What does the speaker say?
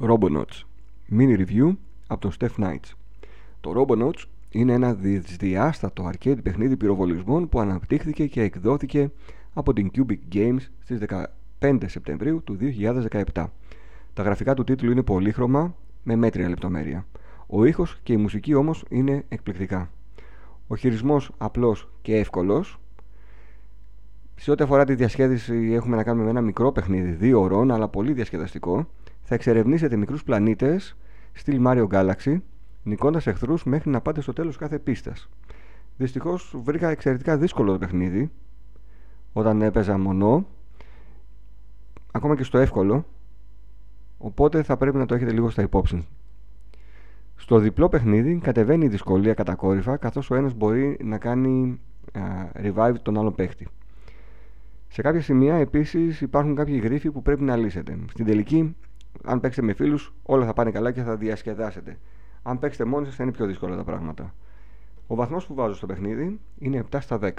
Robonauts Mini Review από τον Steph Knights Το Robonauts είναι ένα δυσδιάστατο arcade παιχνίδι πυροβολισμών που αναπτύχθηκε και εκδόθηκε από την Cubic Games στις 15 Σεπτεμβρίου του 2017. Τα γραφικά του τίτλου είναι πολύχρωμα με μέτρια λεπτομέρεια. Ο ήχος και η μουσική όμως είναι εκπληκτικά. Ο χειρισμός απλός και εύκολος. Σε ό,τι αφορά τη διασχέδηση έχουμε να κάνουμε με ένα μικρό παιχνίδι, δύο ωρών, αλλά πολύ διασκεδαστικό θα εξερευνήσετε μικρούς πλανήτες στυλ Mario Galaxy, νικώντας εχθρούς μέχρι να πάτε στο τέλος κάθε πίστας. Δυστυχώς βρήκα εξαιρετικά δύσκολο το παιχνίδι όταν έπαιζα μονό, ακόμα και στο εύκολο, οπότε θα πρέπει να το έχετε λίγο στα υπόψη. Στο διπλό παιχνίδι κατεβαίνει η δυσκολία κατακόρυφα καθώς ο ένας μπορεί να κάνει revive τον άλλο παίχτη. Σε κάποια σημεία επίσης υπάρχουν κάποιοι γρίφοι που πρέπει να λύσετε. Στην τελική αν παίξετε με φίλους, όλα θα πάνε καλά και θα διασκεδάσετε. Αν παίξετε μόνοι σας, θα είναι πιο δύσκολα τα πράγματα. Ο βαθμός που βάζω στο παιχνίδι είναι 7 στα 10.